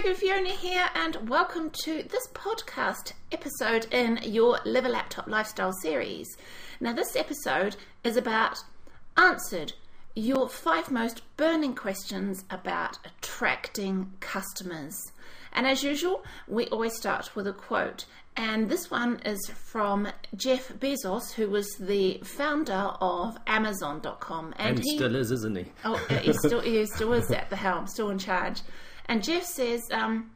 Greg and Fiona here, and welcome to this podcast episode in your Live a Laptop Lifestyle series. Now, this episode is about answered your five most burning questions about attracting customers. And as usual, we always start with a quote. And this one is from Jeff Bezos, who was the founder of Amazon.com. And, and he, still is, isn't he? Oh, he still, he still is at the helm, still in charge. And Jeff says, um,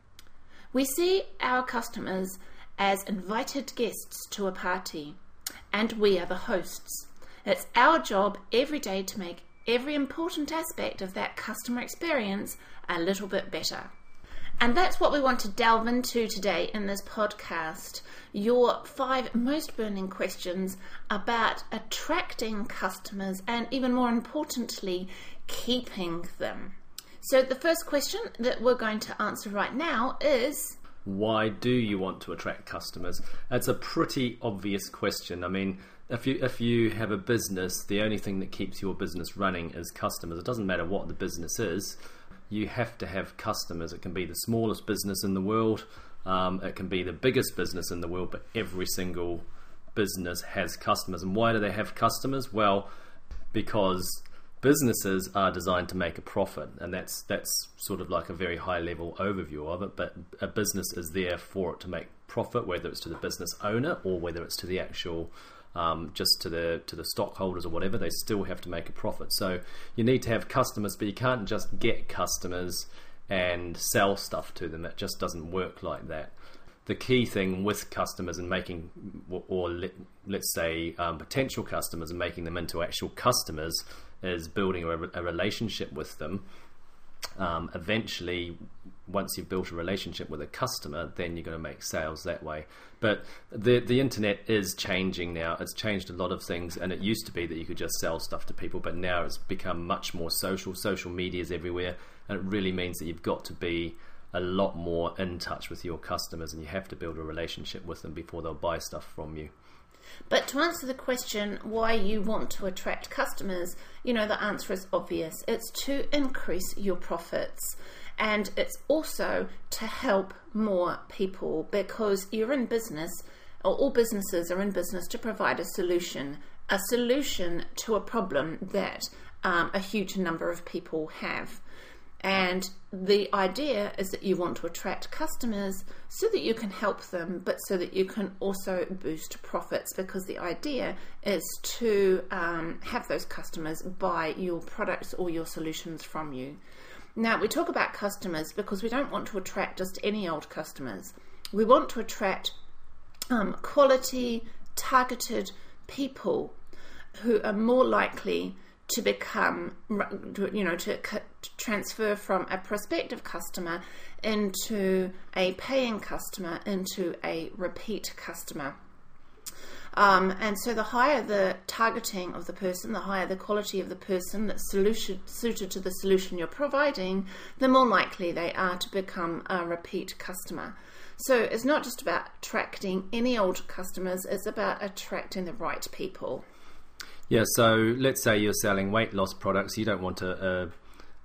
We see our customers as invited guests to a party, and we are the hosts. It's our job every day to make every important aspect of that customer experience a little bit better. And that's what we want to delve into today in this podcast. Your five most burning questions about attracting customers and, even more importantly, keeping them. So, the first question that we're going to answer right now is Why do you want to attract customers? That's a pretty obvious question. I mean, if you if you have a business, the only thing that keeps your business running is customers. It doesn't matter what the business is. You have to have customers. It can be the smallest business in the world. Um, it can be the biggest business in the world, but every single business has customers. And why do they have customers? Well, because businesses are designed to make a profit, and that's that's sort of like a very high level overview of it. But a business is there for it to make profit, whether it's to the business owner or whether it's to the actual um, just to the to the stockholders or whatever. They still have to make a profit. So you need to have customers, but you can't just get customers and sell stuff to them. It just doesn't work like that the key thing with customers and making, or let, us say um, potential customers and making them into actual customers is building a, a relationship with them. Um, eventually, once you've built a relationship with a customer, then you're going to make sales that way. But the the internet is changing now. It's changed a lot of things, and it used to be that you could just sell stuff to people, but now it's become much more social. Social media is everywhere, and it really means that you've got to be a lot more in touch with your customers, and you have to build a relationship with them before they'll buy stuff from you. But to answer the question why you want to attract customers, you know, the answer is obvious. It's to increase your profits. And it's also to help more people because you're in business, or all businesses are in business to provide a solution, a solution to a problem that um, a huge number of people have. And the idea is that you want to attract customers so that you can help them, but so that you can also boost profits because the idea is to um, have those customers buy your products or your solutions from you. Now, we talk about customers because we don't want to attract just any old customers. We want to attract um, quality, targeted people who are more likely to become, you know, to, to transfer from a prospective customer into a paying customer into a repeat customer. Um, and so, the higher the targeting of the person, the higher the quality of the person that's solution, suited to the solution you're providing, the more likely they are to become a repeat customer. So, it's not just about attracting any old customers, it's about attracting the right people. Yeah, so let's say you're selling weight loss products. You don't want a,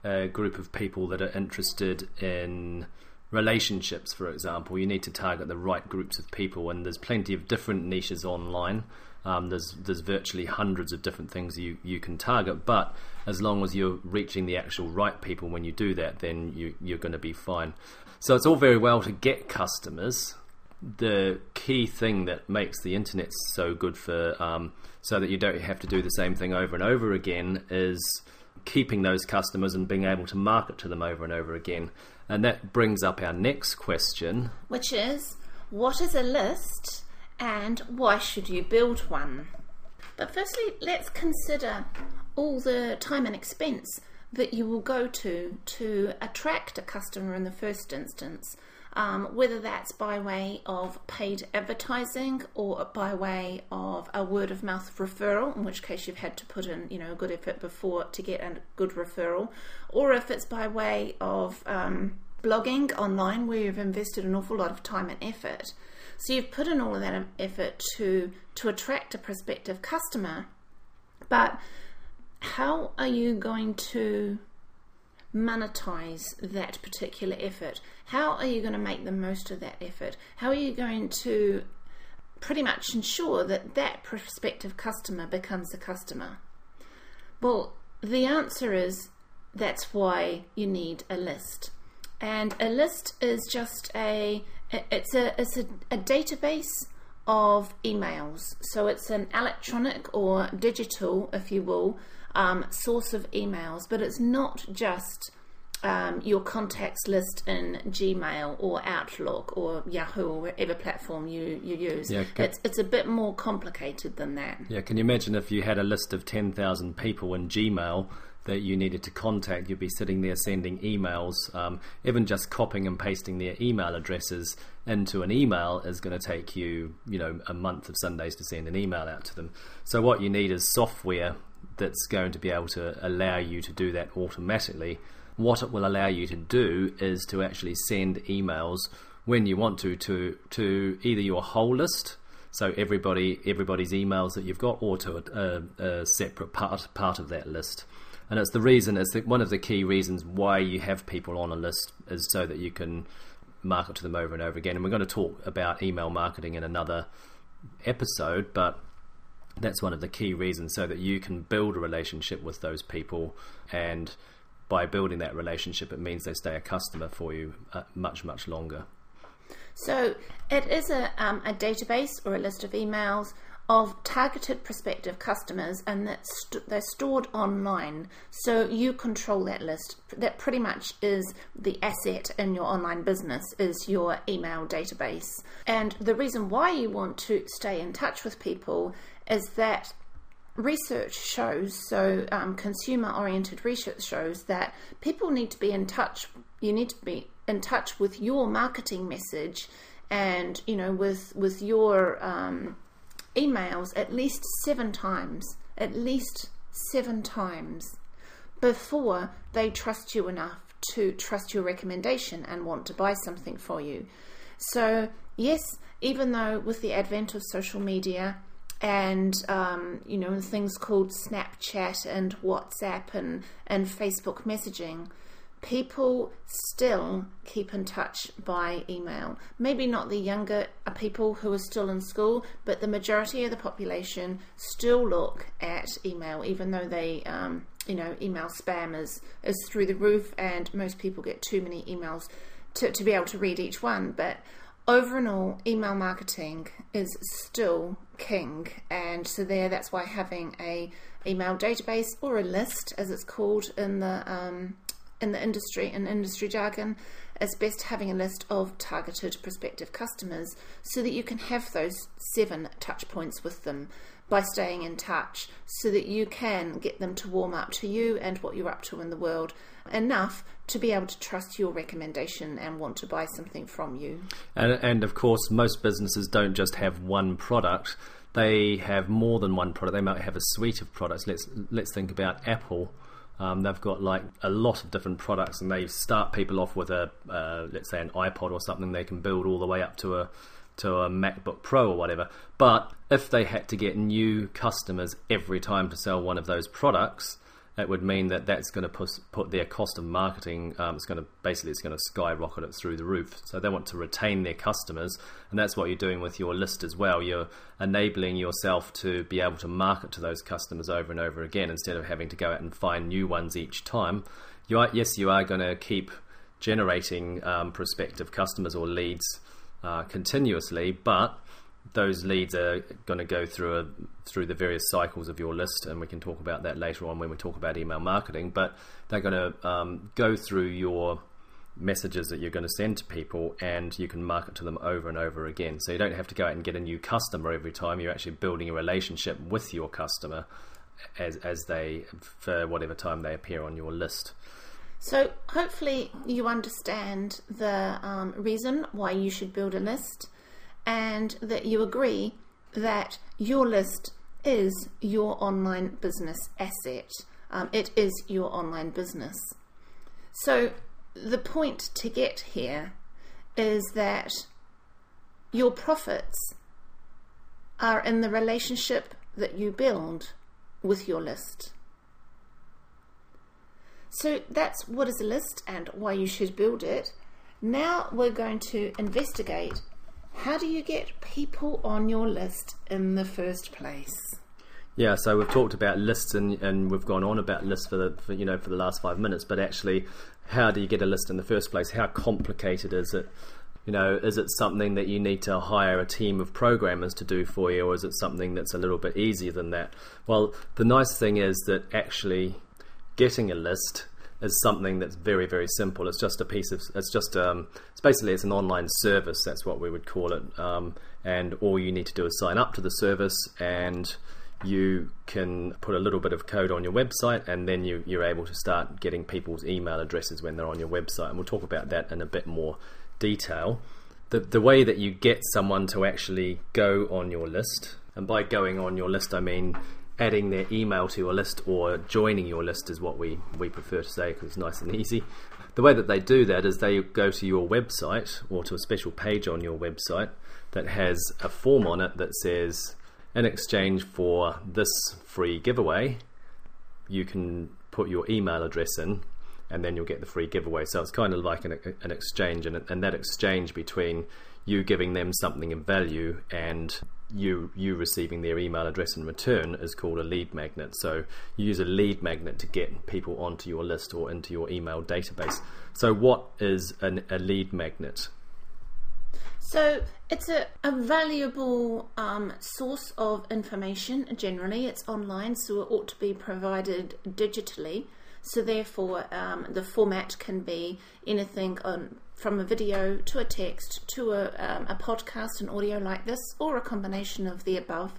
a, a group of people that are interested in relationships, for example. You need to target the right groups of people, and there's plenty of different niches online. Um, there's there's virtually hundreds of different things you, you can target, but as long as you're reaching the actual right people when you do that, then you, you're going to be fine. So it's all very well to get customers. The key thing that makes the internet so good for um, so that you don't have to do the same thing over and over again is keeping those customers and being able to market to them over and over again. And that brings up our next question, which is what is a list and why should you build one? But firstly, let's consider all the time and expense that you will go to to attract a customer in the first instance um, whether that's by way of paid advertising or by way of a word of mouth referral, in which case you've had to put in you know a good effort before to get a good referral, or if it's by way of um, blogging online where you've invested an awful lot of time and effort. So you've put in all of that effort to to attract a prospective customer, but how are you going to monetize that particular effort? How are you going to make the most of that effort? How are you going to pretty much ensure that that prospective customer becomes a customer? Well, the answer is that's why you need a list. And a list is just a it's a it's a, a database of emails. So it's an electronic or digital, if you will, um, source of emails, but it's not just um, your contacts list in Gmail or Outlook or Yahoo or whatever platform you, you use. Yeah, can, it's, it's a bit more complicated than that. Yeah, can you imagine if you had a list of 10,000 people in Gmail that you needed to contact, you'd be sitting there sending emails. Um, even just copying and pasting their email addresses into an email is going to take you, you know, a month of Sundays to send an email out to them. So what you need is software that's going to be able to allow you to do that automatically. What it will allow you to do is to actually send emails when you want to to to either your whole list so everybody everybody's emails that you've got or to a, a, separate part part of that list and it's the reason it's the, one of the key reasons why you have people on a list is so that you can market to them over and over again and we're going to talk about email marketing in another episode but that's one of the key reasons so that you can build a relationship with those people. And by building that relationship it means they stay a customer for you uh, much much longer. So it is a, um, a database or a list of emails of targeted prospective customers and that st- they're stored online. So you control that list. That pretty much is the asset in your online business is your email database. And the reason why you want to stay in touch with people is that research shows so um, consumer oriented research shows that people need to be in touch you need to be in touch with your marketing message and you know with with your um, emails at least seven times, at least seven times before they trust you enough to trust your recommendation and want to buy something for you. So, yes, even though with the advent of social media and um, you know things called Snapchat and WhatsApp and and Facebook messaging, people still keep in touch by email. Maybe not the younger people who are still in school, but the majority of the population still look at email, even though they, um, you know, email spam is, is through the roof, and most people get too many emails to, to be able to read each one. But over and all, email marketing is still king, and so there, that's why having a email database or a list, as it's called in the um, in the industry in industry jargon, is best having a list of targeted prospective customers so that you can have those seven touch points with them by staying in touch so that you can get them to warm up to you and what you're up to in the world enough to be able to trust your recommendation and want to buy something from you. And, and of course, most businesses don't just have one product. They have more than one product. They might have a suite of products. Let's let's think about Apple um, they've got like a lot of different products, and they start people off with a uh, let's say an iPod or something. They can build all the way up to a to a MacBook Pro or whatever. But if they had to get new customers every time to sell one of those products, it would mean that that's going to put, put their cost of marketing. Um, it's going to basically it's going to skyrocket it through the roof. So they want to retain their customers, and that's what you're doing with your list as well. You're enabling yourself to be able to market to those customers over and over again instead of having to go out and find new ones each time. You are yes, you are going to keep generating um, prospective customers or leads uh, continuously, but those leads are going to go through a, through the various cycles of your list, and we can talk about that later on when we talk about email marketing. But they're going to um, go through your messages that you're going to send to people, and you can market to them over and over again. So you don't have to go out and get a new customer every time. You're actually building a relationship with your customer as as they for whatever time they appear on your list. So hopefully you understand the um, reason why you should build a list and that you agree that your list is your online business asset. Um, it is your online business. So, the point to get here is that your profits are in the relationship that you build with your list. So that's what is a list and why you should build it. Now we're going to investigate how do you get people on your list in the first place? Yeah, so we've talked about lists and, and we've gone on about lists for the for, you know for the last five minutes, but actually, how do you get a list in the first place? How complicated is it? You know, is it something that you need to hire a team of programmers to do for you, or is it something that's a little bit easier than that? Well, the nice thing is that actually getting a list is something that's very very simple. It's just a piece of it's just um, it's basically it's an online service. That's what we would call it, um, and all you need to do is sign up to the service and you can put a little bit of code on your website and then you, you're able to start getting people's email addresses when they're on your website. And we'll talk about that in a bit more detail. The, the way that you get someone to actually go on your list, and by going on your list, I mean adding their email to your list or joining your list, is what we, we prefer to say because it's nice and easy. The way that they do that is they go to your website or to a special page on your website that has a form on it that says, in exchange for this free giveaway, you can put your email address in and then you'll get the free giveaway. So it's kind of like an, an exchange, and, and that exchange between you giving them something of value and you you receiving their email address in return is called a lead magnet. So you use a lead magnet to get people onto your list or into your email database. So what is an, a lead magnet? So it's a, a valuable um, source of information. Generally, it's online, so it ought to be provided digitally. So therefore, um, the format can be anything on, from a video to a text to a, um, a podcast, an audio like this, or a combination of the above.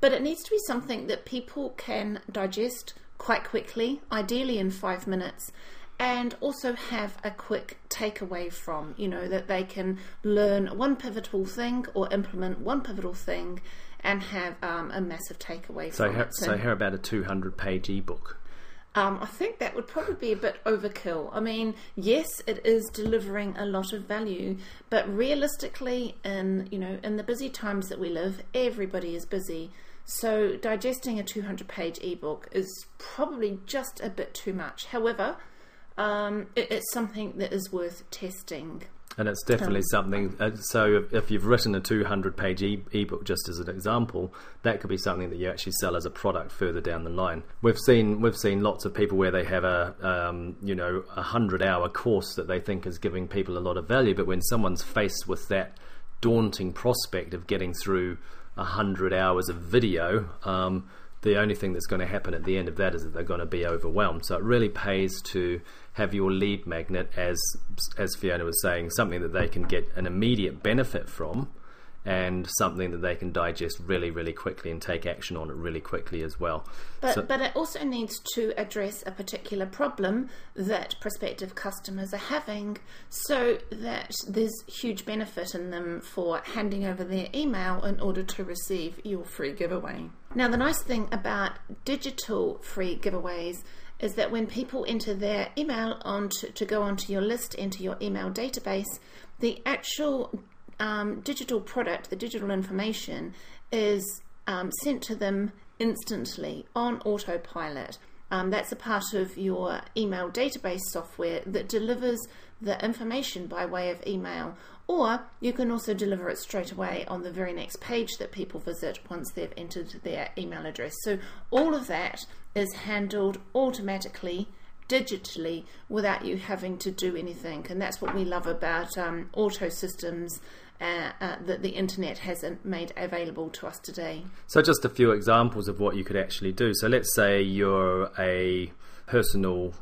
But it needs to be something that people can digest quite quickly, ideally in five minutes, and also have a quick takeaway from, you know, that they can learn one pivotal thing or implement one pivotal thing and have um, a massive takeaway so from how, it. So, how about a 200 page ebook? Um, I think that would probably be a bit overkill. I mean, yes, it is delivering a lot of value, but realistically, in you know, in the busy times that we live, everybody is busy. So digesting a 200 page ebook is probably just a bit too much. However, um, it, it's something that is worth testing. And it's definitely something. Uh, so, if, if, you've written a 200 page e- ebook, just as an example, that could be something that you actually sell as a product further down the line. We've seen we've seen lots of people where they have a um, you know a hundred hour course that they think is giving people a lot of value, but when someone's faced with that daunting prospect of getting through a hundred hours of video. Um, the only thing that's going to happen at the end of that is that they're going to be overwhelmed. So it really pays to have your lead magnet as as Fiona was saying, something that they can get an immediate benefit from and something that they can digest really, really quickly and take action on it really quickly as well. But, so, but it also needs to address a particular problem that prospective customers are having so that there's huge benefit in them for handing over their email in order to receive your free giveaway. Now, the nice thing about digital free giveaways is that when people enter their email on to, to go onto your list, into your email database, the actual um, digital product, the digital information, is um, sent to them instantly on autopilot. Um, that's a part of your email database software that delivers the information by way of email. Or you can also deliver it straight away on the very next page that people visit once they've entered their email address. So all of that is handled automatically digitally without you having to do anything. And that's what we love about um, auto systems uh, uh, that the internet hasn't made available to us today. So, just a few examples of what you could actually do. So, let's say you're a personal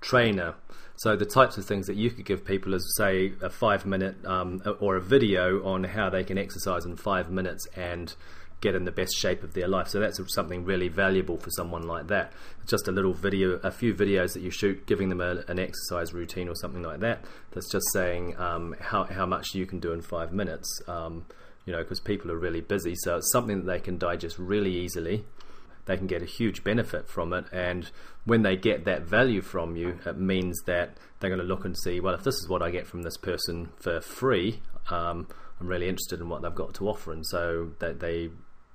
trainer. So, the types of things that you could give people is, say, a five minute um, or a video on how they can exercise in five minutes and get in the best shape of their life. So that's something really valuable for someone like that. Just a little video, a few videos that you shoot, giving them a, an exercise routine or something like that. That's just saying um, how how much you can do in five minutes. Um, you know, because people are really busy, so it's something that they can digest really easily. They can get a huge benefit from it, and when they get that value from you, it means that they're going to look and see, well, if this is what I get from this person for free, um, I'm really interested in what they've got to offer, and so that they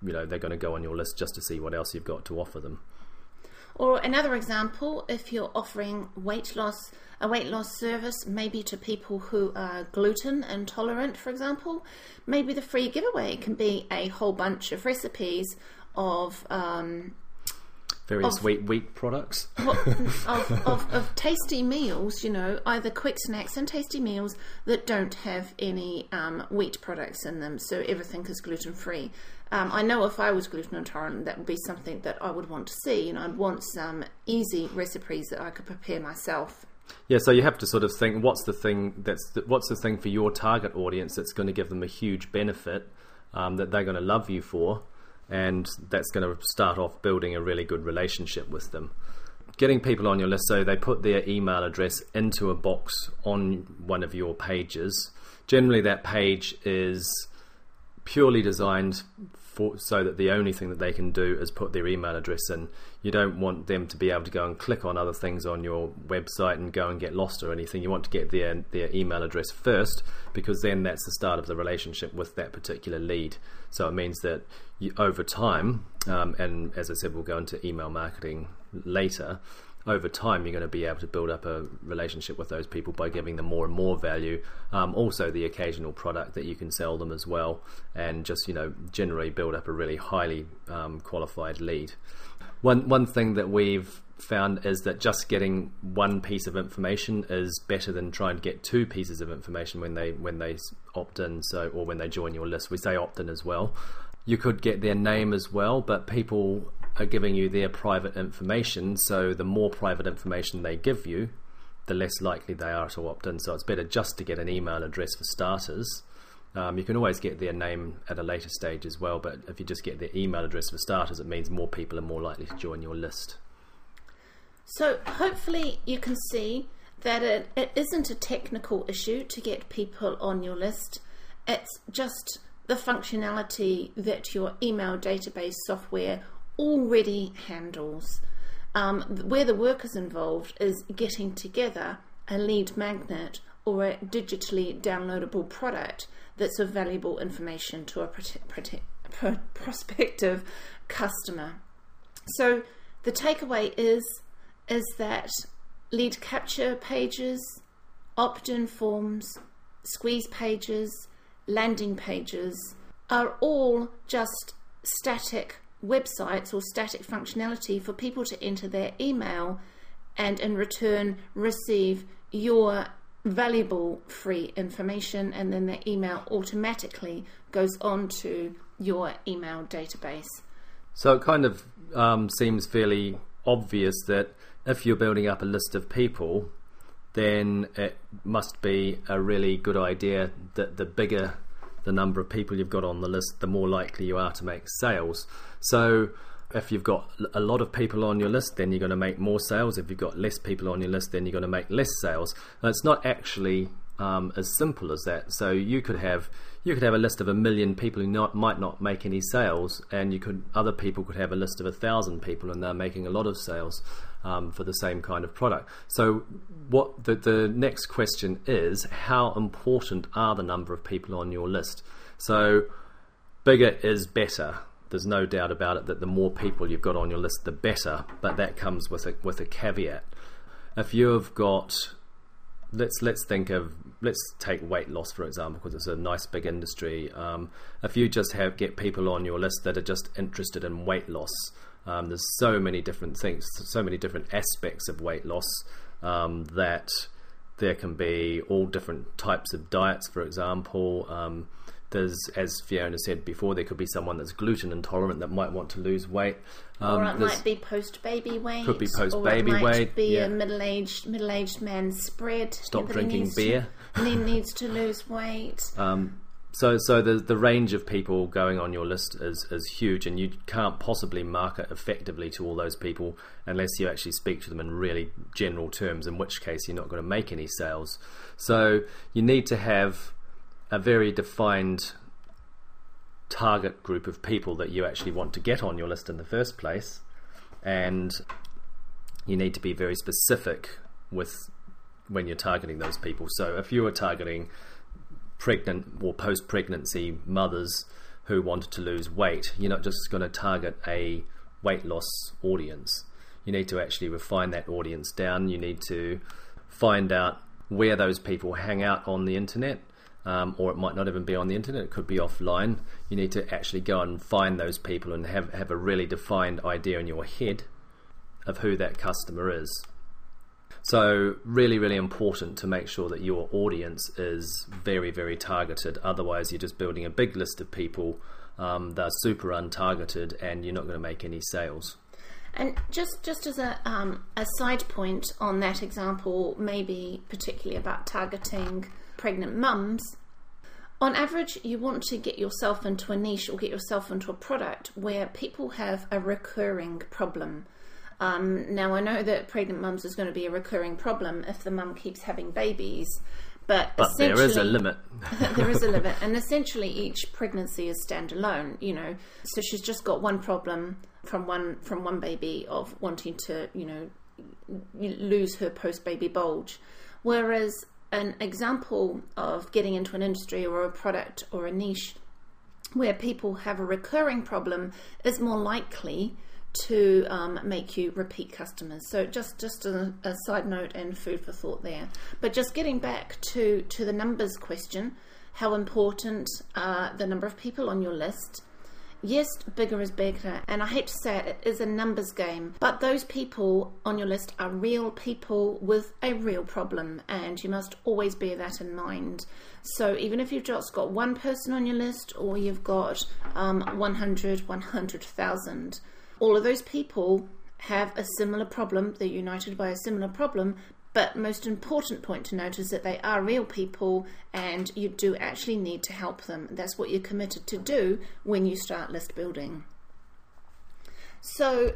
you know they're going to go on your list just to see what else you've got to offer them. Or another example, if you're offering weight loss, a weight loss service, maybe to people who are gluten intolerant, for example, maybe the free giveaway can be a whole bunch of recipes of um, various Of- wheat wheat products. of, of, of tasty meals, you know, either quick snacks and tasty meals that don't have any um, wheat products in them, so everything is gluten free. Um, I know if I was gluten intolerant, that would be something that I would want to see, and I'd want some easy recipes that I could prepare myself. Yeah, so you have to sort of think what's the thing that's the, what's the thing for your target audience that's going to give them a huge benefit um, that they're going to love you for, and that's going to start off building a really good relationship with them. Getting people on your list so they put their email address into a box on one of your pages. Generally, that page is purely designed for so that the only thing that they can do is put their email address in. You don't want them to be able to go and click on other things on your website and go and get lost or anything. You want to get their their email address first because then that's the start of the relationship with that particular lead. So it means that you, over time, um, and as I said, we'll go into email marketing later over time you're going to be able to build up a relationship with those people by giving them more and more value. Um, also the occasional product that you can sell them as well and just you know generally build up a really highly um, qualified lead. One one thing that we've found is that just getting one piece of information is better than trying to get two pieces of information when they when they opt in so or when they join your list. We say opt in as well. You could get their name as well but people are giving you their private information. So the more private information they give you, the less likely they are to opt in. So it's better just to get an email address for starters. Um, you can always get their name at a later stage as well, but if you just get their email address for starters, it means more people are more likely to join your list. So hopefully you can see that it, it isn't a technical issue to get people on your list. It's just the functionality that your email database software already handles. Um, where the work is involved is getting together a lead magnet or a digitally downloadable product that's of valuable information to a prote- prote- prospective customer. So the takeaway is is that lead capture pages, opt-in forms, squeeze pages, landing pages are all just static websites or static functionality for people to enter their email and in return receive your valuable free information and then the email automatically goes on to your email database. So it kind of um, seems fairly obvious that if you're building up a list of people, then it must be a really good idea that the bigger the number of people you've got on the list, the more likely you are to make sales. So if you've got a lot of people on your list, then you're going to make more sales. If you've got less people on your list, then you're going to make less sales. And it's not actually um, as simple as that. So you could have you could have a list of a million people who not, might not make any sales, and you could other people could have a list of a thousand people and they're making a lot of sales um, for the same kind of product. So what the the next question is: How important are the number of people on your list? So bigger is better. There's no doubt about it that the more people you've got on your list, the better. But that comes with a with a caveat. If you've got let's let's think of let's take weight loss for example because it's a nice big industry. Um, if you just have get people on your list that are just interested in weight loss, um, there's so many different things, so many different aspects of weight loss um, that there can be all different types of diets. For example, um, there's as Fiona said before, there could be someone that's gluten intolerant that might want to lose weight. Um, or it might be post baby weight. Could be it post-baby might weight, Be yeah. a middle aged middle aged man spread. Stop drinking beer. To, and he needs to lose weight. Um, so, so the the range of people going on your list is is huge, and you can't possibly market effectively to all those people unless you actually speak to them in really general terms. In which case, you're not going to make any sales. So, you need to have a very defined target group of people that you actually want to get on your list in the first place, and you need to be very specific with when you're targeting those people. So, if you are targeting pregnant or post pregnancy mothers who wanted to lose weight, you're not just going to target a weight loss audience. You need to actually refine that audience down. You need to find out where those people hang out on the internet. Um, or it might not even be on the internet, it could be offline. You need to actually go and find those people and have, have a really defined idea in your head of who that customer is. So, really, really important to make sure that your audience is very, very targeted. Otherwise, you're just building a big list of people um, that are super untargeted and you're not going to make any sales. And just just as a um, a side point on that example, maybe particularly about targeting pregnant mums. On average, you want to get yourself into a niche or get yourself into a product where people have a recurring problem. Um, now, I know that pregnant mums is going to be a recurring problem if the mum keeps having babies, but, But there is a limit. there is a limit, and essentially each pregnancy is standalone. You know, so she's just got one problem from one from one baby of wanting to, you know, lose her post baby bulge, whereas an example of getting into an industry or a product or a niche where people have a recurring problem is more likely to um, make you repeat customers. So just just a, a, side note and food for thought there. But just getting back to to the numbers question, how important are the number of people on your list? Yes, bigger is better, and I hate to say it, it is a numbers game. But those people on your list are real people with a real problem, and you must always bear that in mind. So even if you've just got one person on your list, or you've got um, 100, 100,000 all of those people have a similar problem, they're united by a similar problem, but most important point to note is that they are real people and you do actually need to help them. That's what you're committed to do when you start list building. So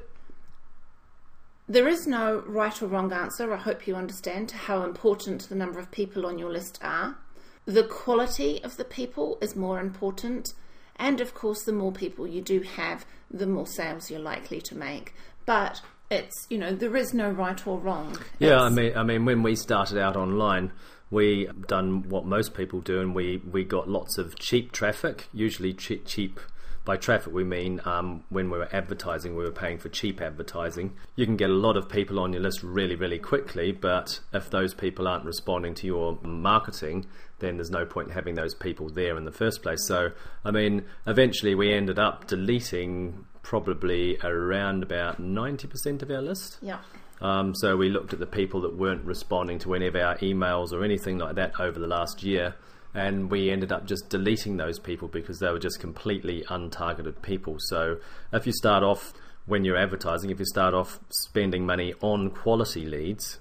there is no right or wrong answer, I hope you understand, how important the number of people on your list are. The quality of the people is more important and of course, the more people you do have, the more sales you're likely to make. But it's you know there is no right or wrong. Yeah, It's- I mean, I mean, when we started out online, we done what most people do, and we we got lots of cheap traffic. Usually, cheap. cheap by traffic, we mean um, when we were advertising, we were paying for cheap advertising. You can get a lot of people on your list really, really quickly, but if those people aren't responding to your marketing, then there's no point in having those people there in the first place. So, I mean, eventually we ended up deleting probably around about 90% of our list. yeah. Um, so we looked at the people that weren't responding to any of our emails or anything like that over the last year, and we ended up just deleting those people because they were just completely untargeted people. So if you start off when you're advertising, if you start off spending money on quality leads,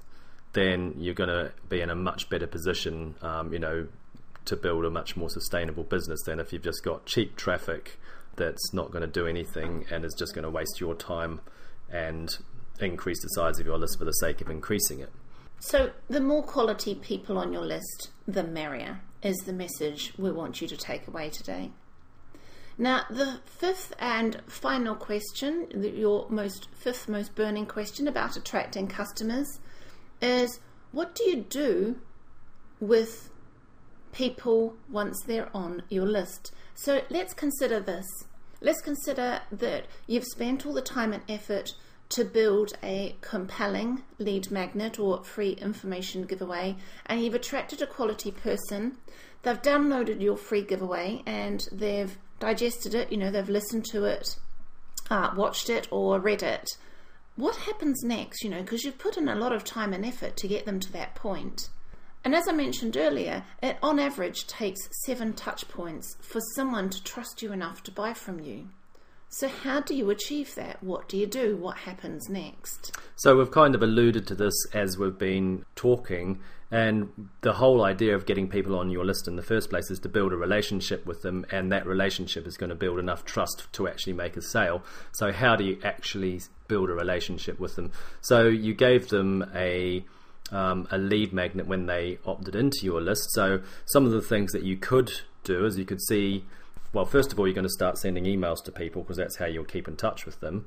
then you're going to be in a much better position, um, you know, to build a much more sustainable business than if you've just got cheap traffic that's not going to do anything and is just going to waste your time and increase the size of your list for the sake of increasing it. So the more quality people on your list, the merrier, is the message we want you to take away today. Now, the fifth and final question, your most fifth most burning question about attracting customers, is what do you do with people once they're on your list? So let's consider this. Let's consider that you've spent all the time and effort to build a compelling lead magnet or free information giveaway, and you've attracted a quality person. They've downloaded your free giveaway and they've digested it, you know, they've listened to it, uh, watched it, or read it. What happens next, you know, because you've put in a lot of time and effort to get them to that point. And as I mentioned earlier, it on average takes seven touch points for someone to trust you enough to buy from you. So, how do you achieve that? What do you do? What happens next? So we've kind of alluded to this as we've been talking, and the whole idea of getting people on your list in the first place is to build a relationship with them, and that relationship is going to build enough trust to actually make a sale. So how do you actually build a relationship with them? So you gave them a um, a lead magnet when they opted into your list. So some of the things that you could do is you could see. Well, first of all, you're going to start sending emails to people because that's how you'll keep in touch with them.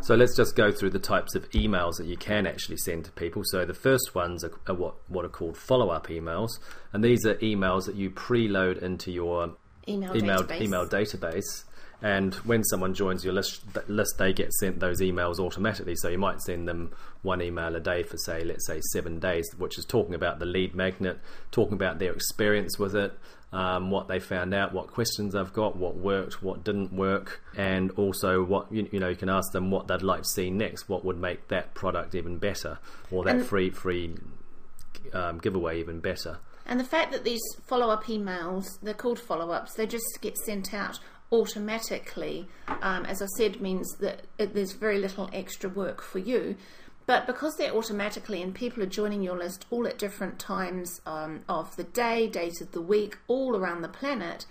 So let's just go through the types of emails that you can actually send to people. So the first ones are, are what, what are called follow-up emails, and these are emails that you preload into your Email, email database. email database, And when someone joins your list, list, they get sent those emails automatically. So you might send them one email a day for, say, let's say seven days, which is talking about the lead magnet, talking about their experience with it, um, what they found out, what questions they've got, what worked, what didn't work, and also what you, you know you can ask them what they'd like to see next, what would make that product even better, or that and free free um, giveaway even better. And the fact that these follow up emails, they're called follow ups, they just get sent out automatically, um, as I said, means that it, there's very little extra work for you. But because they're automatically and people are joining your list all at different times um, of the day, days of the week, all around the planet,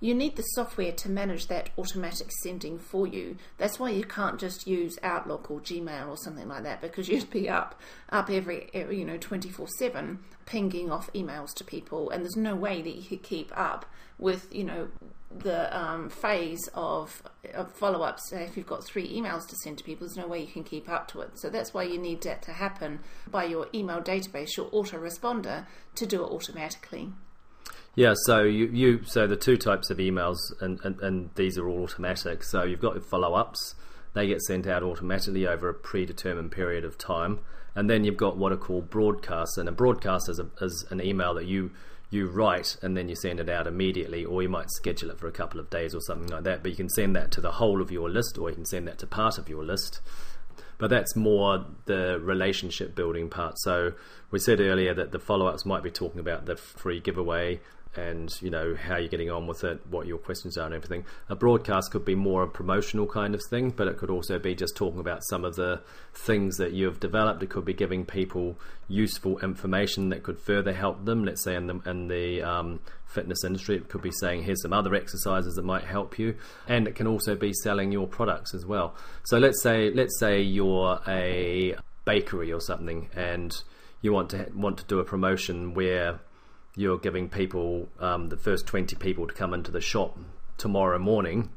you need the software to manage that automatic sending for you. That's why you can't just use Outlook or Gmail or something like that because you'd be up up every, you know 24/7 pinging off emails to people and there's no way that you could keep up with you know the um, phase of, of follow ups. If you've got three emails to send to people, there's no way you can keep up to it. So that's why you need that to happen by your email database, your autoresponder, to do it automatically. Yeah, so you, you so the two types of emails, and, and, and these are all automatic. So you've got your follow ups; they get sent out automatically over a predetermined period of time, and then you've got what are called broadcasts. And a broadcast is, a, is an email that you you write and then you send it out immediately, or you might schedule it for a couple of days or something like that. But you can send that to the whole of your list, or you can send that to part of your list. But that's more the relationship building part. So we said earlier that the follow ups might be talking about the free giveaway and you know how you're getting on with it, what your questions are, and everything. A broadcast could be more a promotional kind of thing, but it could also be just talking about some of the things that you've developed. It could be giving people useful information that could further help them. Let's say in the in the um, fitness industry, it could be saying here's some other exercises that might help you, and it can also be selling your products as well. So let's say let's say you're a bakery or something, and you want to want to do a promotion where you're giving people um, the first 20 people to come into the shop tomorrow morning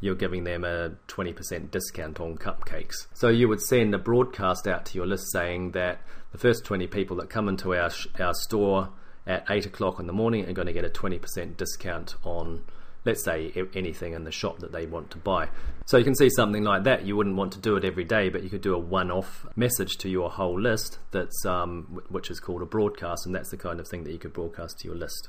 you're giving them a 20% discount on cupcakes. So you would send a broadcast out to your list saying that the first 20 people that come into our, our store at 8 o'clock in the morning are going to get a 20% discount on let's say anything in the shop that they want to buy. So you can see something like that. You wouldn't want to do it every day, but you could do a one-off message to your whole list that's um, which is called a broadcast, and that's the kind of thing that you could broadcast to your list.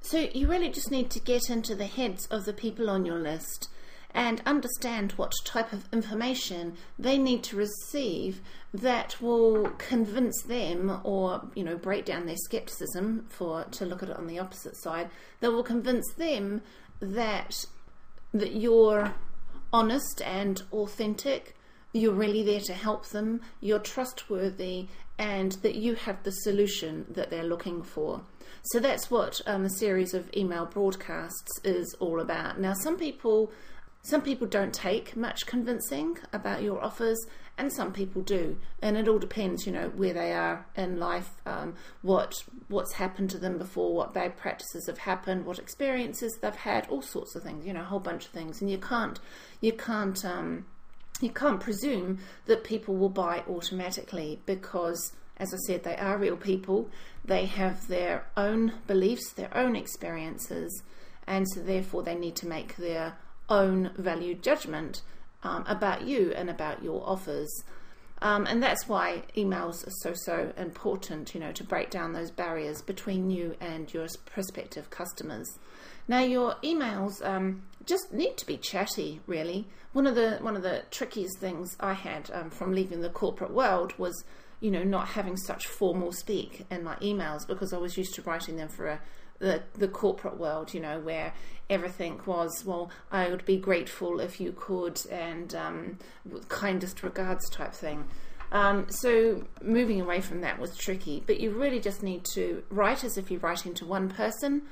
So you really just need to get into the heads of the people on your list and understand what type of information they need to receive that will convince them or you know break down their skepticism for to look at it on the opposite side that will convince them that that you're honest and authentic, you're really there to help them, you're trustworthy, and that you have the solution that they're looking for. So that's what um, the series of email broadcasts is all about. Now, some people some people don't take much convincing about your offers, and some people do, and it all depends, you know, where they are in life, um, what what's happened to them before, what bad practices have happened, what experiences they've had, all sorts of things, you know, a whole bunch of things, and you can't you can't um, you can't presume that people will buy automatically because as I said, they are real people. They have their own beliefs, their own experiences, and so therefore they need to make their own value judgment um, about you and about your offers. Um, and that's why emails are so, so important, you know, to break down those barriers between you and your prospective customers. Now, your emails um, just need to be chatty, really. One of the one of the trickiest things I had um, from leaving the corporate world was, you know, not having such formal speak in my emails because I was used to writing them for a the, the corporate world, you know, where everything was, well, I would be grateful if you could, and um, kindest regards type thing. Um, so moving away from that was tricky, but you really just need to write as if you're writing to one person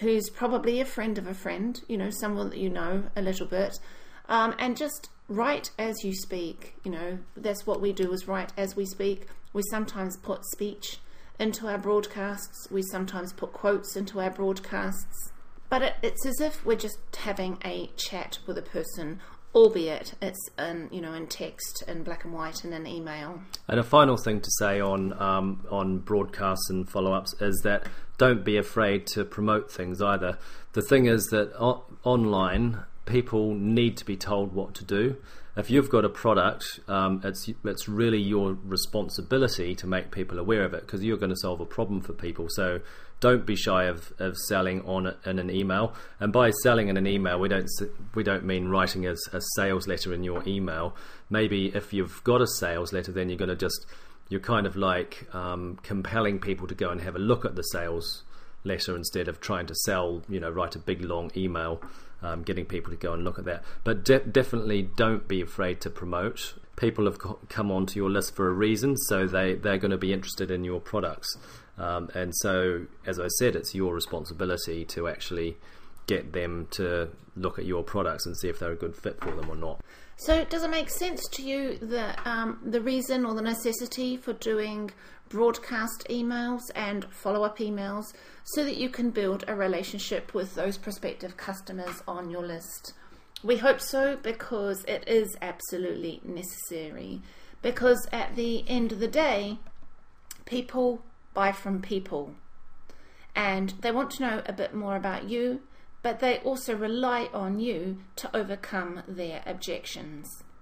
who's probably a friend of a friend, you know, someone that you know a little bit, um, and just write as you speak. You know, that's what we do is write as we speak. We sometimes put speech into our broadcasts. We sometimes put quotes into our broadcasts. But it, it's as if we're just having a chat with a person, albeit it's in you know in text, in black and white, in an email. And a final thing to say on um, on broadcasts and follow ups is that don't be afraid to promote things either. The thing is that o- online people need to be told what to do. If you've got a product, um, it's it's really your responsibility to make people aware of it because you're going to solve a problem for people. So don't be shy of, of selling on in an email. And by selling in an email, we don't we don't mean writing a, a sales letter in your email. Maybe if you've got a sales letter, then you're going to just you're kind of like um, compelling people to go and have a look at the sales letter instead of trying to sell. You know, write a big long email um, getting people to go and look at that. But de- definitely don't be afraid to promote. People have co- come onto your list for a reason, so they, they're going to be interested in your products. Um, and so, as I said, it's your responsibility to actually get them to look at your products and see if they're a good fit for them or not. So, does it make sense to you that um, the reason or the necessity for doing broadcast emails and follow up emails so that you can build a relationship with those prospective customers on your list. We hope so because it is absolutely necessary. Because at the end of the day, people buy from people and they want to know a bit more about you, but they also rely on you to overcome their objections.